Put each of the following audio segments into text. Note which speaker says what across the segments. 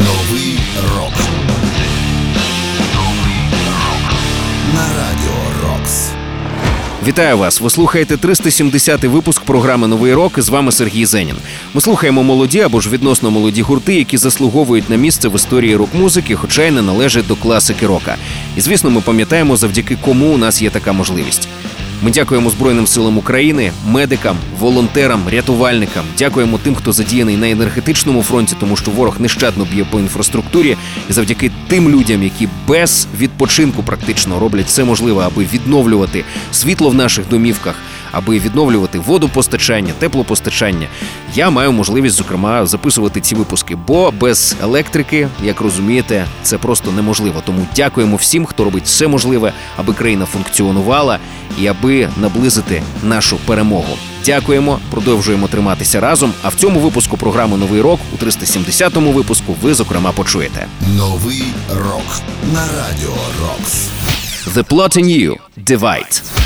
Speaker 1: Новий рок. На радіо Рокс.
Speaker 2: Вітаю вас! Ви слухаєте 370-й випуск програми Новий рок. З вами Сергій Зенін. Ми слухаємо молоді або ж відносно молоді гурти, які заслуговують на місце в історії рок-музики, хоча й не належать до класики рока. І звісно, ми пам'ятаємо, завдяки кому у нас є така можливість. Ми дякуємо Збройним силам України, медикам, волонтерам, рятувальникам. Дякуємо тим, хто задіяний на енергетичному фронті, тому що ворог нещадно б'є по інфраструктурі. І завдяки тим людям, які без відпочинку практично роблять все можливе, аби відновлювати світло в наших домівках, аби відновлювати водопостачання, теплопостачання. Я маю можливість, зокрема, записувати ці випуски, бо без електрики, як розумієте, це просто неможливо. Тому дякуємо всім, хто робить все можливе, аби країна функціонувала і аби наблизити нашу перемогу. Дякуємо, продовжуємо триматися разом. А в цьому випуску програми Новий рок у 370-му випуску ви зокрема почуєте
Speaker 1: Новий рок. На радіо Рокс.
Speaker 2: The Plot in You – Divide.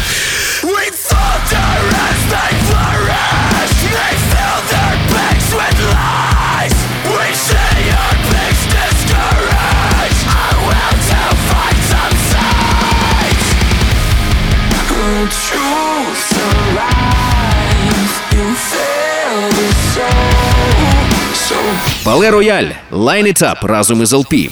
Speaker 2: Пале Рояль – Line It Up разом із LP.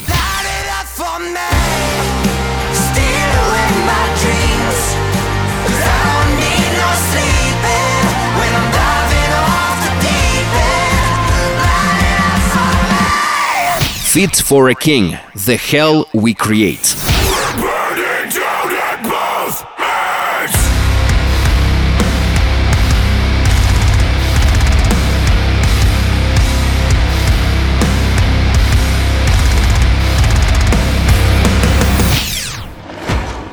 Speaker 2: Fit for a King – The Hell We Create.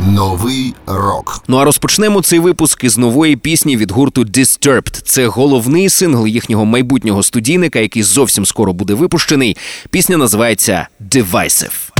Speaker 1: Новий рок.
Speaker 2: Ну а розпочнемо цей випуск із нової пісні від гурту Disturbed. Це головний сингл їхнього майбутнього студійника, який зовсім скоро буде випущений. Пісня називається Divisive.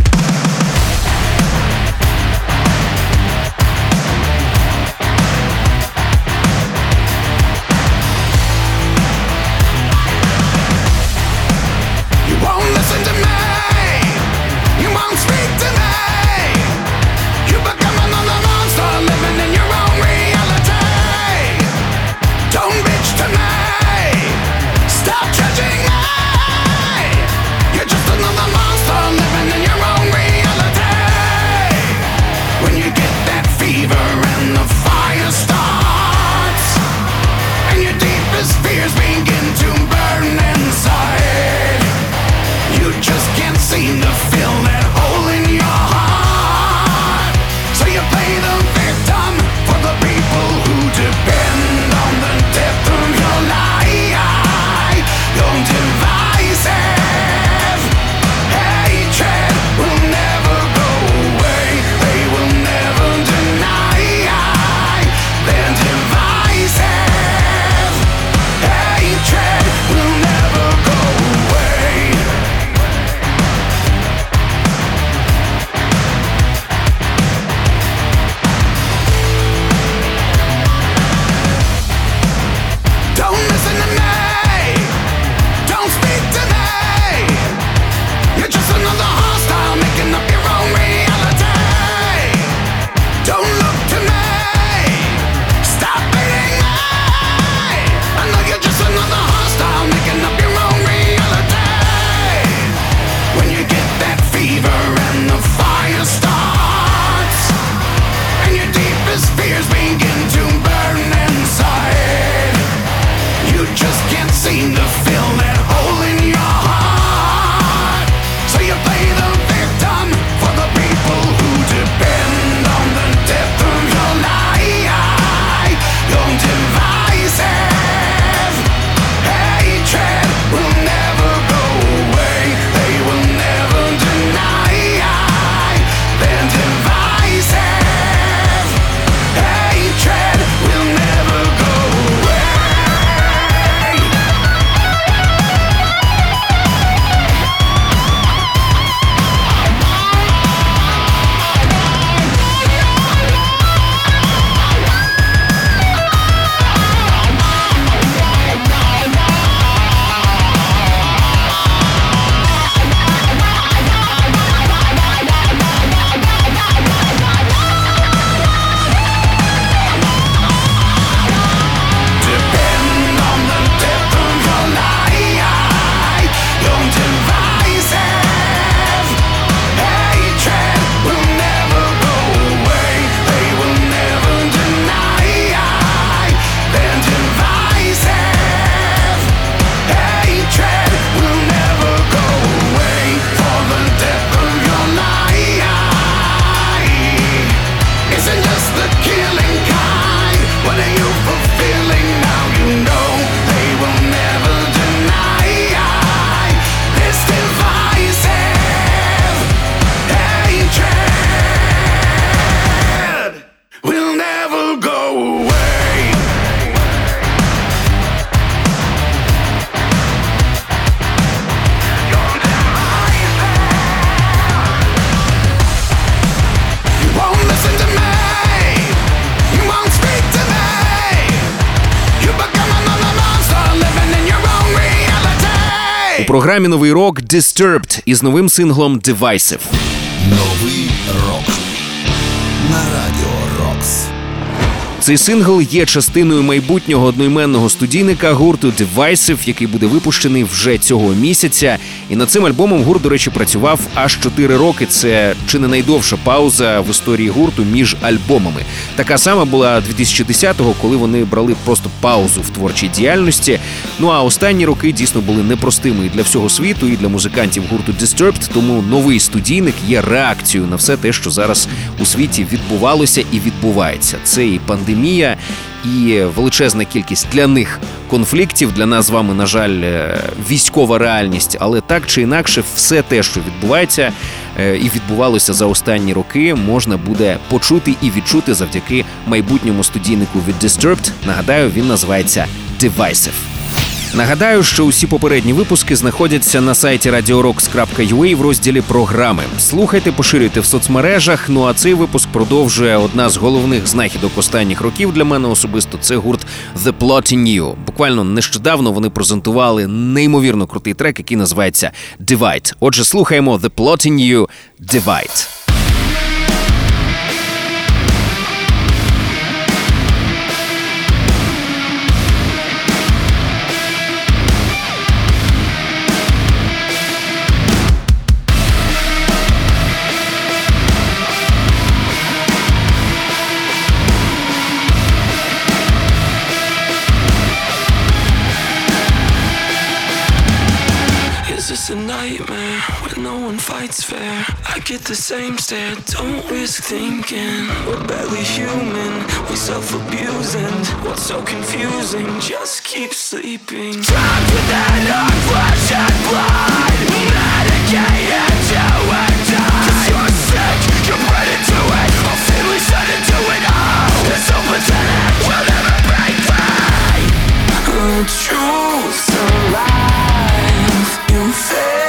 Speaker 2: Програмі рок Disturbed із новим синглом Divisive.
Speaker 1: Новий рок на радіо.
Speaker 2: Цей сингл є частиною майбутнього одноіменного студійника гурту Divisive, який буде випущений вже цього місяця. І над цим альбомом гурт, до речі, працював аж 4 роки. Це чи не найдовша пауза в історії гурту між альбомами. Така сама була 2010-го, коли вони брали просто паузу в творчій діяльності. Ну а останні роки дійсно були непростими і для всього світу, і для музикантів гурту Disturbed, Тому новий студійник є реакцією на все те, що зараз у світі відбувалося і відбувається. Це і пандемія, і величезна кількість для них конфліктів. Для нас з вами, на жаль, е, військова реальність, але так чи інакше, все те, що відбувається е, і відбувалося за останні роки, можна буде почути і відчути завдяки майбутньому студійнику від Disturbed. Нагадаю, він називається Divisive. Нагадаю, що усі попередні випуски знаходяться на сайті radiorocks.ua в розділі програми. Слухайте, поширюйте в соцмережах. Ну а цей випуск продовжує одна з головних знахідок останніх років для мене особисто. Це гурт The Plotting You. Буквально нещодавно вони презентували неймовірно крутий трек, який називається Divide. Отже, слухаємо The Plotting You Divide.
Speaker 3: Fights fair? I get the same stare, don't risk thinking. We're barely human, we self abuse, and what's so confusing? Just keep sleeping. Trapped within our flesh and blood, medicated to a die. Cause you're sick, you're bred into it, all family set into it. Oh, it's so pathetic, we'll never break free. The truth's alive. You failed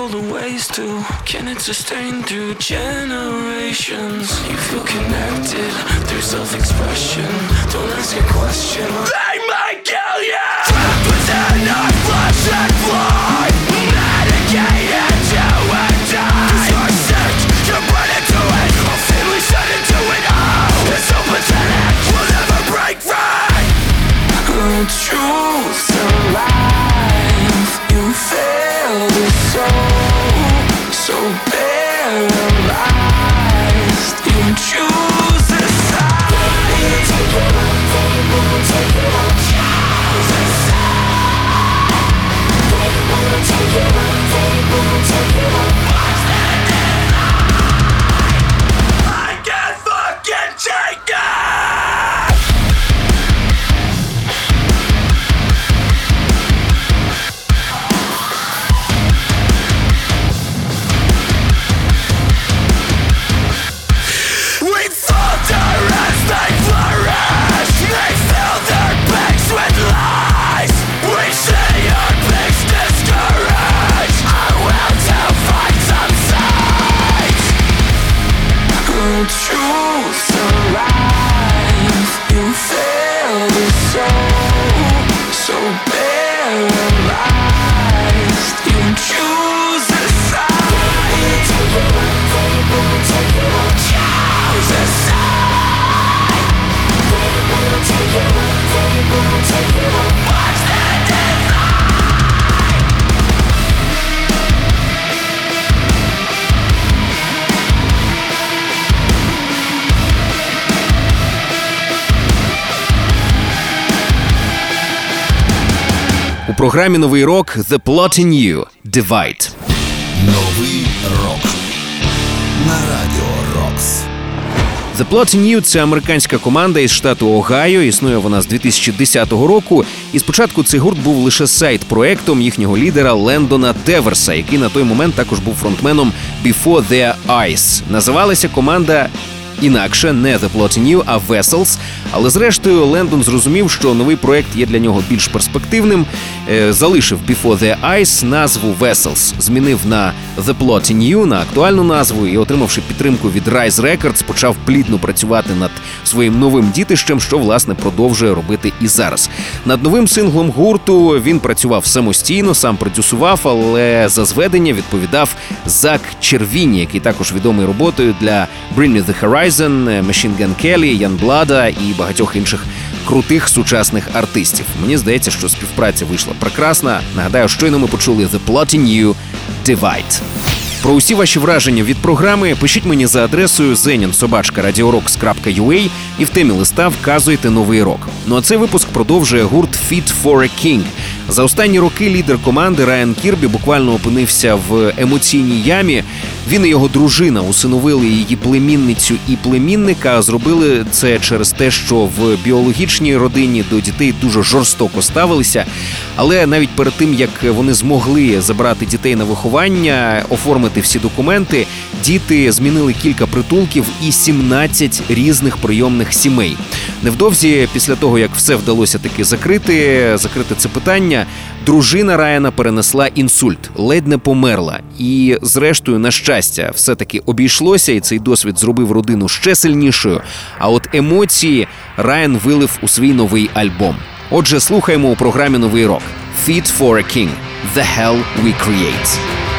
Speaker 3: control the ways to. Can it sustain through generations? You feel connected through self expression. Don't ask a question. They might kill you! Within our flesh and blood. Medicated to a die. You're sick, you're bred into it. All family set into it. Oh, it's so pathetic. We'll never break free. The truth's alive. You failed
Speaker 2: Whoa. Програмі новий рок The Plotting You Divide.
Speaker 1: Новий рок на радіо Рокс.
Speaker 2: The Plotting New – це американська команда із штату Огайо. Існує вона з 2010 року. І спочатку цей гурт був лише сайт-проектом їхнього лідера Лендона Теверса, який на той момент також був фронтменом Before Their Eyes. Називалася команда інакше не The Plotting а Vessels. Але зрештою Лендон зрозумів, що новий проект є для нього більш перспективним. Е, залишив Before the Ice назву Vessels, змінив на The Plotting на актуальну назву і, отримавши підтримку від Rise Records, почав плідно працювати над своїм новим дітищем, що власне продовжує робити і зараз. Над новим синглом гурту він працював самостійно, сам продюсував, але за зведення відповідав Зак Червіні, який також відомий роботою для Bring Me The Horizon, Machine Gun Kelly, Blada і багатьох інших крутих сучасних артистів. Мені здається, що співпраця вийшла прекрасна. Нагадаю, щойно ми почули The Plotting New Divide. Про усі ваші враження від програми пишіть мені за адресою zenin.radiorocks.ua і в темі листа вказуйте новий рок. Ну а цей випуск продовжує гурт Fit for a King. За останні роки лідер команди Райан Кірбі буквально опинився в емоційній ямі. Він і його дружина усиновили її племінницю і племінника. Зробили це через те, що в біологічній родині до дітей дуже жорстоко ставилися. Але навіть перед тим як вони змогли забрати дітей на виховання, оформити всі документи, діти змінили кілька притулків і 17 різних прийомних сімей. Невдовзі, після того як все вдалося таки закрити, закрити це питання, дружина Райана перенесла інсульт, ледь не померла. І, зрештою, на щастя, все таки обійшлося, і цей досвід зробив родину ще сильнішою. А от емоції Райан вилив у свій новий альбом. Отже, слухаємо у програмі Новий рок Fit for a King – The Hell We Create.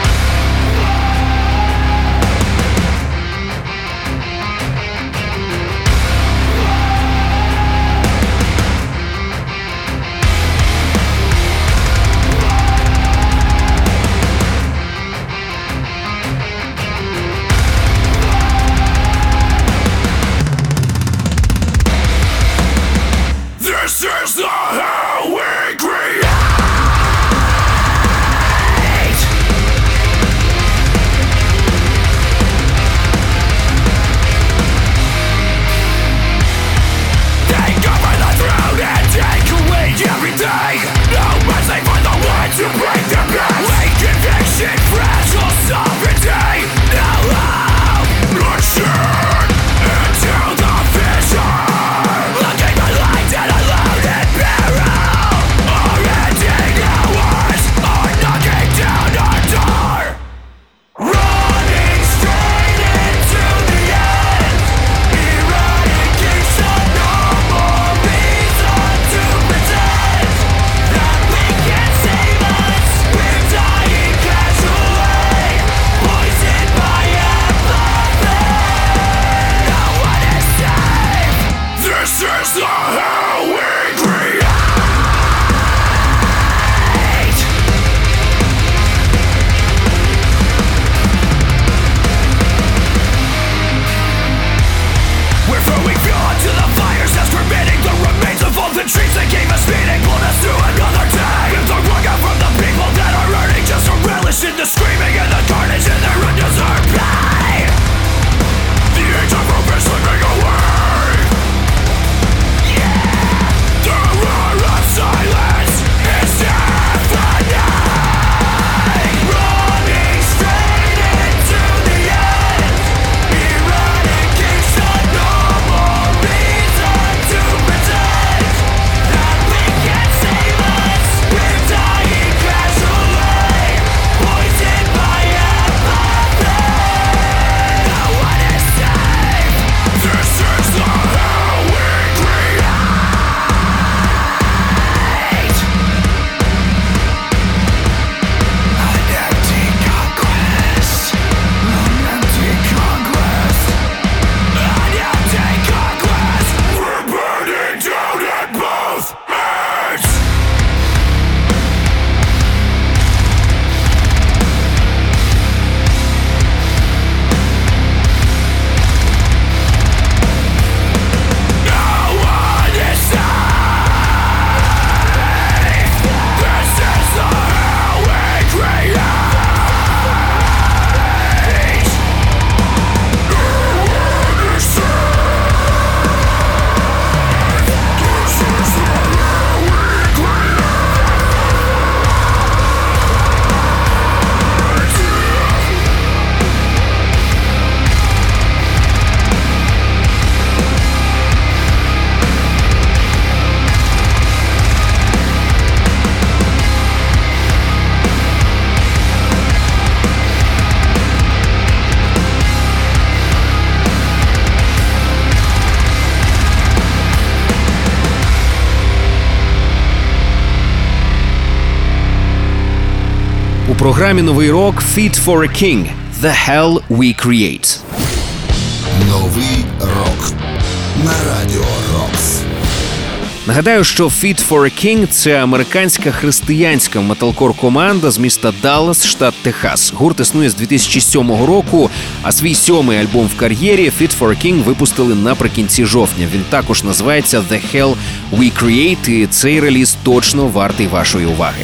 Speaker 2: Програмі новий рок Fit for a King The Hell We Create.
Speaker 1: Новий рок на радіо Рокс.
Speaker 2: Нагадаю, що Fit for a King – це американська християнська металкор команда з міста Даллас, штат Техас. Гурт існує з 2007 року. А свій сьомий альбом в кар'єрі Fit for a King випустили наприкінці жовтня. Він також називається The Hell We Create, і цей реліз точно вартий вашої уваги.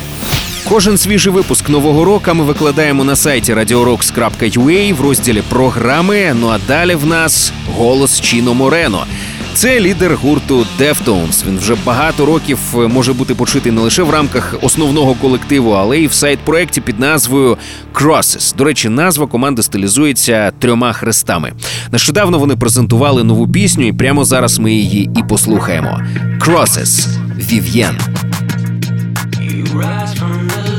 Speaker 2: Кожен свіжий випуск нового року ми викладаємо на сайті radiorocks.ua в розділі програми. Ну а далі в нас голос Чіно Морено. Це лідер гурту Deftones. Він вже багато років е, може бути почутий не лише в рамках основного колективу, але й в сайт-проекті під назвою Crosses. До речі, назва команди стилізується трьома хрестами. Нещодавно вони презентували нову пісню, і прямо зараз ми її і послухаємо. Crosses – Vivienne.
Speaker 3: Rise from the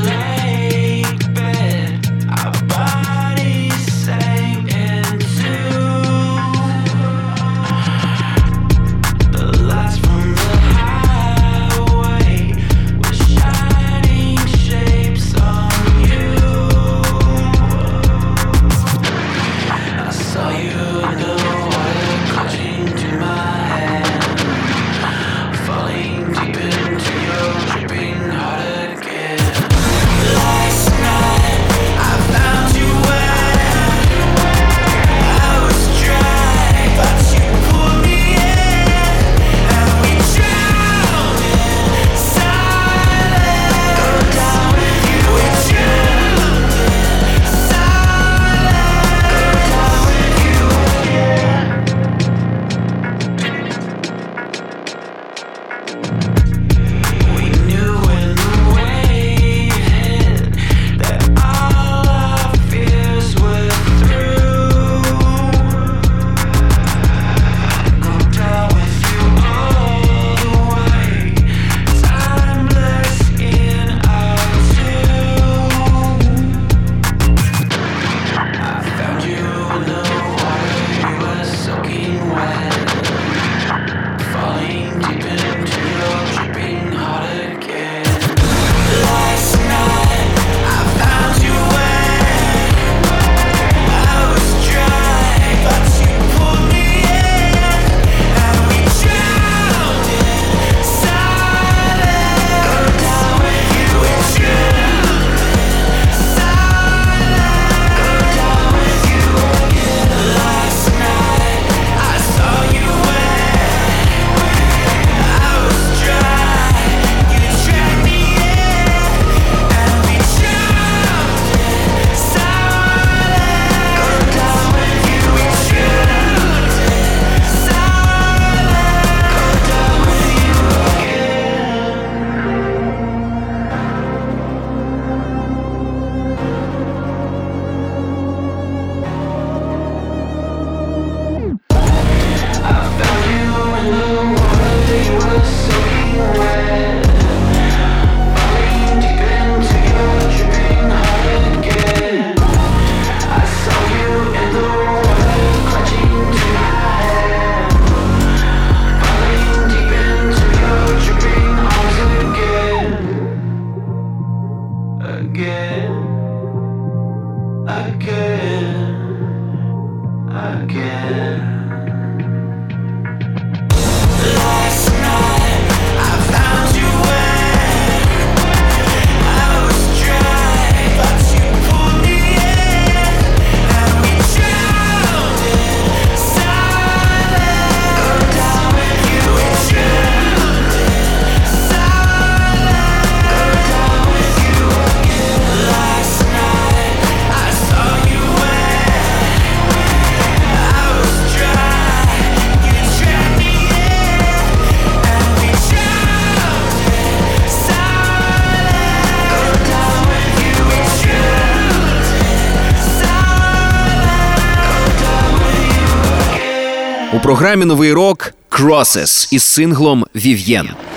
Speaker 2: програмі новий рок Crosses із синглом Vivienne.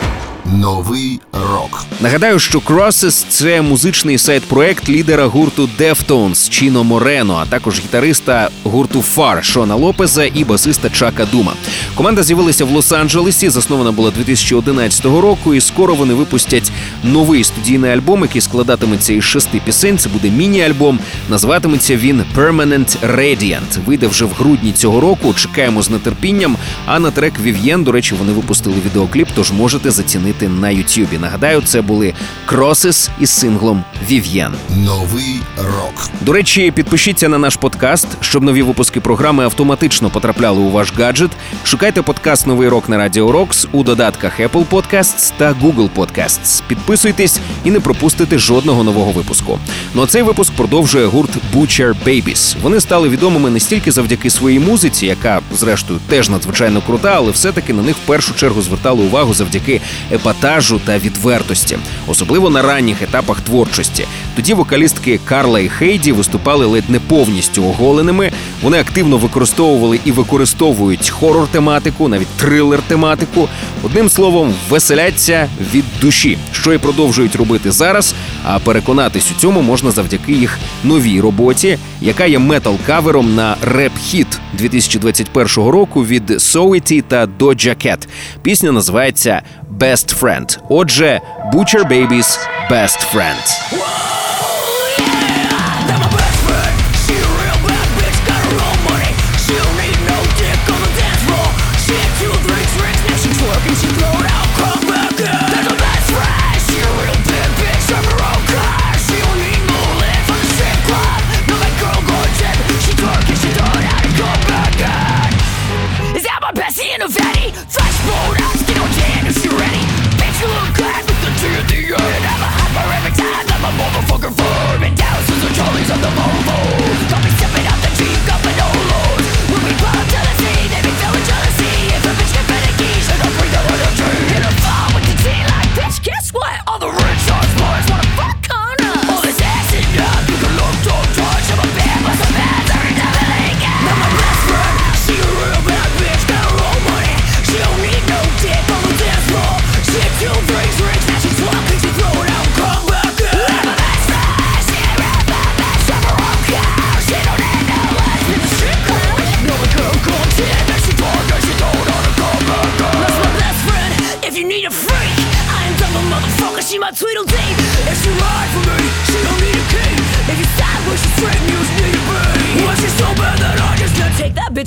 Speaker 1: Новий рок.
Speaker 2: Нагадаю, що Crosses – це музичний сайт-проект лідера гурту Deftones Чіно Морено, а також гітариста гурту Фар Шона Лопеза і басиста Чака Дума. Команда з'явилася в Лос-Анджелесі, заснована була 2011 року, і скоро вони випустять новий студійний альбом, який складатиметься із шести пісень. Це буде міні-альбом. Називатиметься він Permanent Radiant. Вийде вже в грудні цього року. Чекаємо з нетерпінням. А на трек Вів'єн, до речі, вони випустили відеокліп, тож можете зацінити на Ютюбі. Нагадаю, це були Crosses із синглом Вів'єн.
Speaker 1: Новий рок.
Speaker 2: До речі, підпишіться на наш подкаст, щоб нові випуски програми автоматично потрапляли у ваш гаджет. Шукайте подкаст Новий рок на Радіо Рокс у додатках Apple Podcasts та Google Podcasts. Підписуйтесь і не пропустите жодного нового випуску. Ну а цей випуск продовжує гурт Butcher Babies. Вони стали відомими не стільки завдяки своїй музиці, яка, зрештою, теж надзвичайно крута, але все-таки на них в першу чергу звертали увагу завдяки епатажу та відвертості, особливо на ранніх етапах творчості. Тоді вокалістки Карла і Хейді виступали ледь не повністю оголеними. Вони активно використовували і використовують хорор тематику, навіть трилер тематику. Одним словом, веселяться від душі, що і продовжують робити зараз. А переконатись у цьому можна завдяки їх новій роботі, яка є метал-кавером на реп-хіт 2021 року від Saweetie та Doja Cat. Пісня називається Best Friend. Отже, Butcher Babies Best Friend.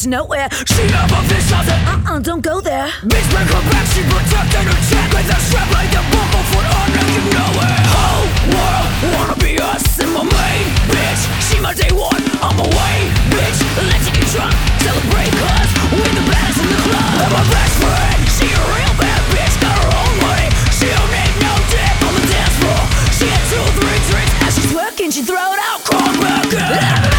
Speaker 4: Bitch nowhere. She have a fish house and uh-uh, don't go there. Bitch, bring her back, she protecting her check with a strap like the bumblefoot on and you know it. Whole world wanna be us and my main bitch. She my day one, I'm away, bitch. Let's get drunk, celebrate cause we're the baddest in the club. And my best friend, she a real bad bitch, got her own money. She don't need no dick on the dance floor. She had two, three drinks, as she's working, she throw it out, come back in.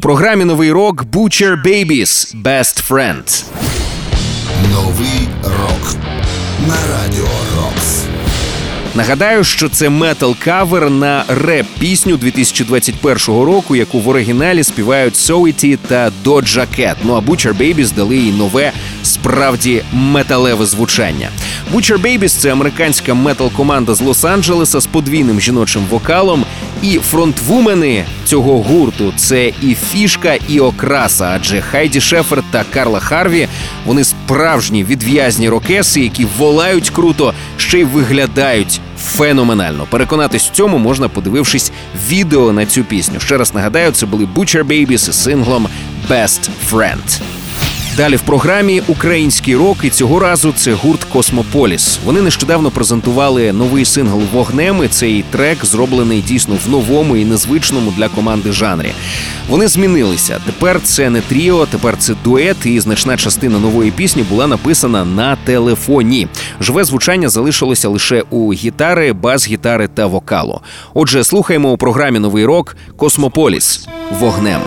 Speaker 2: У програмі Новий рок Butcher Babies Best Friend.
Speaker 1: Новий рок на Радіо Рокс.
Speaker 2: Нагадаю, що це метал кавер на реп пісню 2021 року, яку в оригіналі співають Soity та Doja Cat. Ну а Butcher Babies дали їй нове, справді металеве звучання. Butcher Babies – це американська метал-команда з Лос-Анджелеса з подвійним жіночим вокалом. І фронтвумени цього гурту це і фішка, і окраса. Адже Хайді Шефер та Карла Харві вони справжні відв'язні рокерки, які волають круто, ще й виглядають феноменально. Переконатись в цьому можна, подивившись відео на цю пісню. Ще раз нагадаю, це були Butcher Babies із синглом Best Friend. Далі в програмі український рок, і цього разу це гурт Космополіс. Вони нещодавно презентували новий сингл вогнем. і Цей трек зроблений дійсно в новому і незвичному для команди жанрі. Вони змінилися. Тепер це не тріо, тепер це дует, і значна частина нової пісні була написана на телефоні. Живе звучання залишилося лише у гітари, бас-гітари та вокалу. Отже, слухаємо у програмі Новий рок Космополіс вогнем.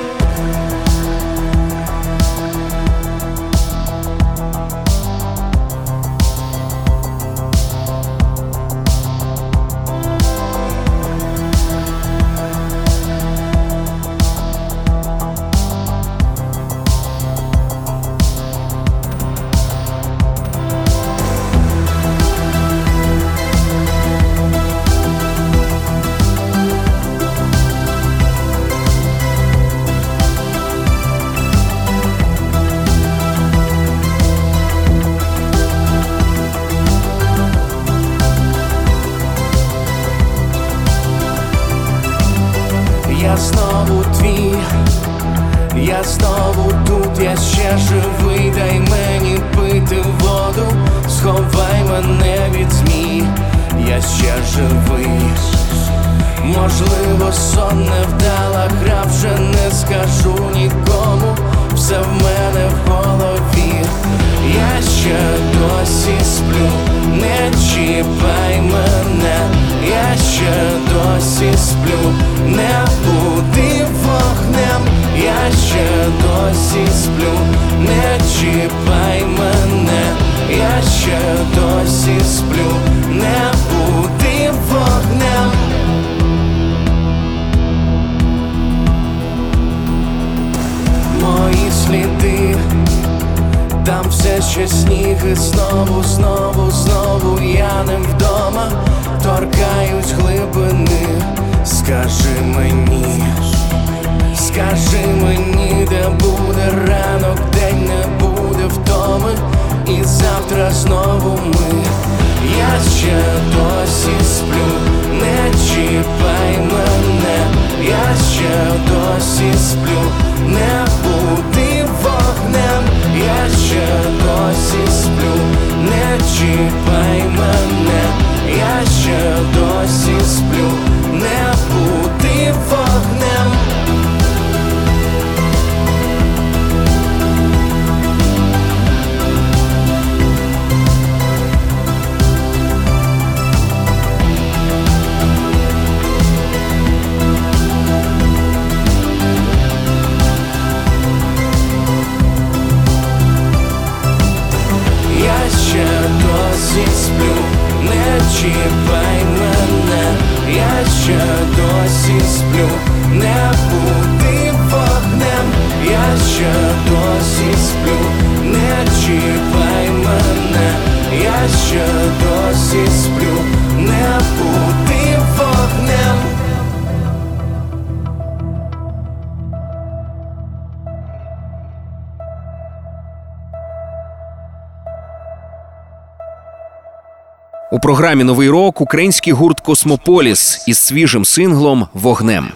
Speaker 2: Програмі Новий рок український гурт Космополіс із свіжим синглом Вогнем.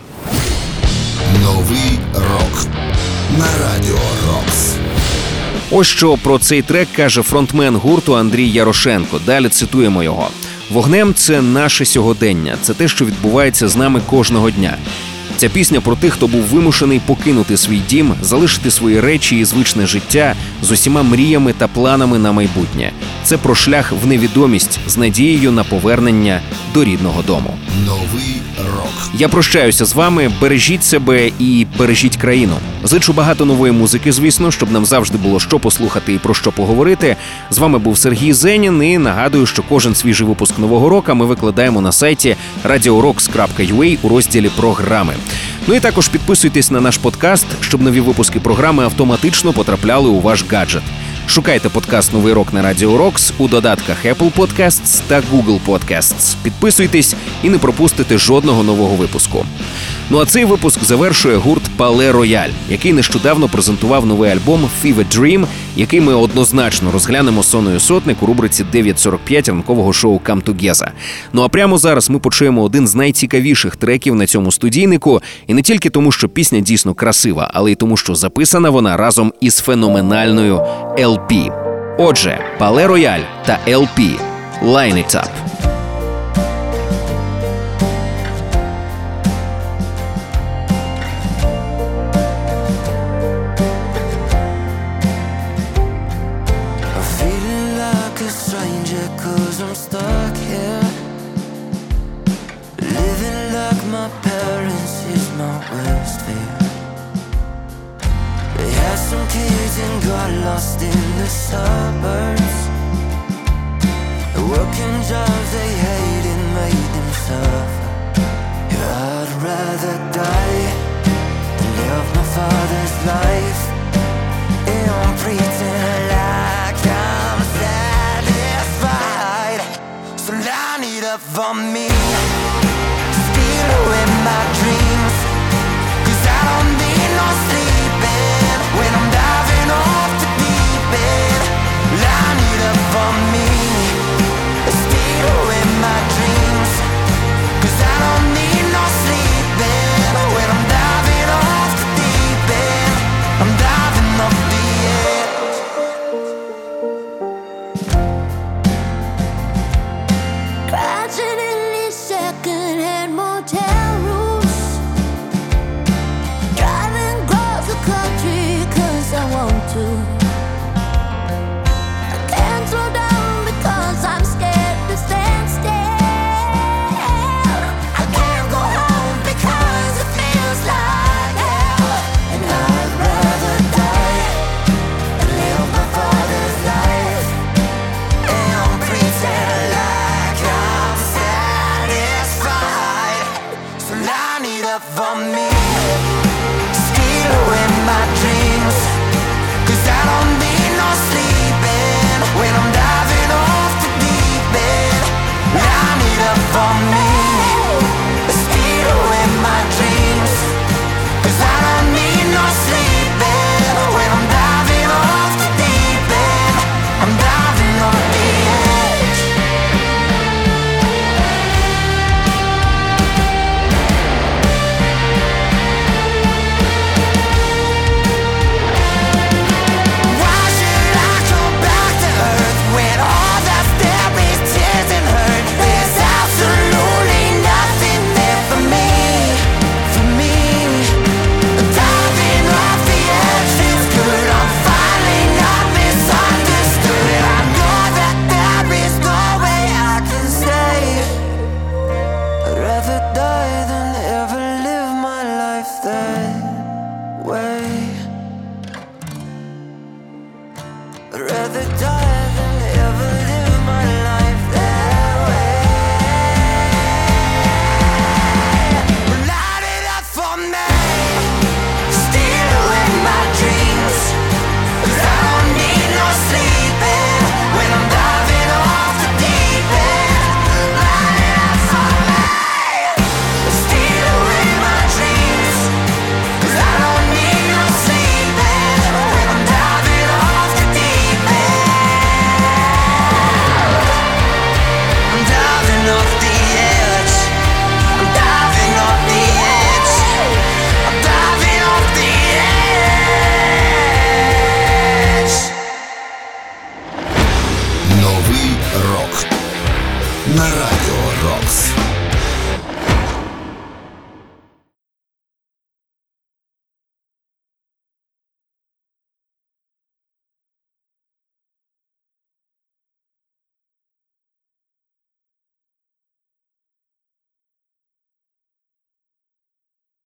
Speaker 1: Новий рок на радіо Рокс.
Speaker 2: Ось що про цей трек каже фронтмен гурту Андрій Ярошенко. Далі цитуємо його: Вогнем це наше сьогодення, це те, що відбувається з нами кожного дня. Ця пісня про тих, хто був вимушений покинути свій дім, залишити свої речі і звичне життя з усіма мріями та планами на майбутнє. Це про шлях в невідомість з надією на повернення до рідного дому.
Speaker 1: Новий рок.
Speaker 2: Я прощаюся з вами. Бережіть себе і бережіть країну. Зичу багато нової музики, звісно, щоб нам завжди було що послухати і про що поговорити. З вами був Сергій Зенін. І нагадую, що кожен свіжий випуск нового року ми викладаємо на сайті radiorocks.ua у розділі програми. Ну і також підписуйтесь на наш подкаст, щоб нові випуски програми автоматично потрапляли у ваш гаджет. Шукайте подкаст Новий рок на Радіо Рокс у додатках Apple Podcasts та Google Podcasts. Підписуйтесь і не пропустите жодного нового випуску. Ну а цей випуск завершує гурт Пале Рояль, який нещодавно презентував новий альбом Fever Dream який ми однозначно розглянемо Соною Сотник у рубриці 9.45 ранкового шоу «Come Together». Ну а прямо зараз ми почуємо один з найцікавіших треків на цьому студійнику, і не тільки тому, що пісня дійсно красива, але й тому, що записана вона разом із феноменальною LP. Отже, Пале Рояль та LP «Line It Up».
Speaker 5: Lost in the suburbs The Working jobs they hated made them suffer Yeah, I'd rather die than live my father's life and pretend like I'm satisfied. So line it up for me. Steal away my dreams.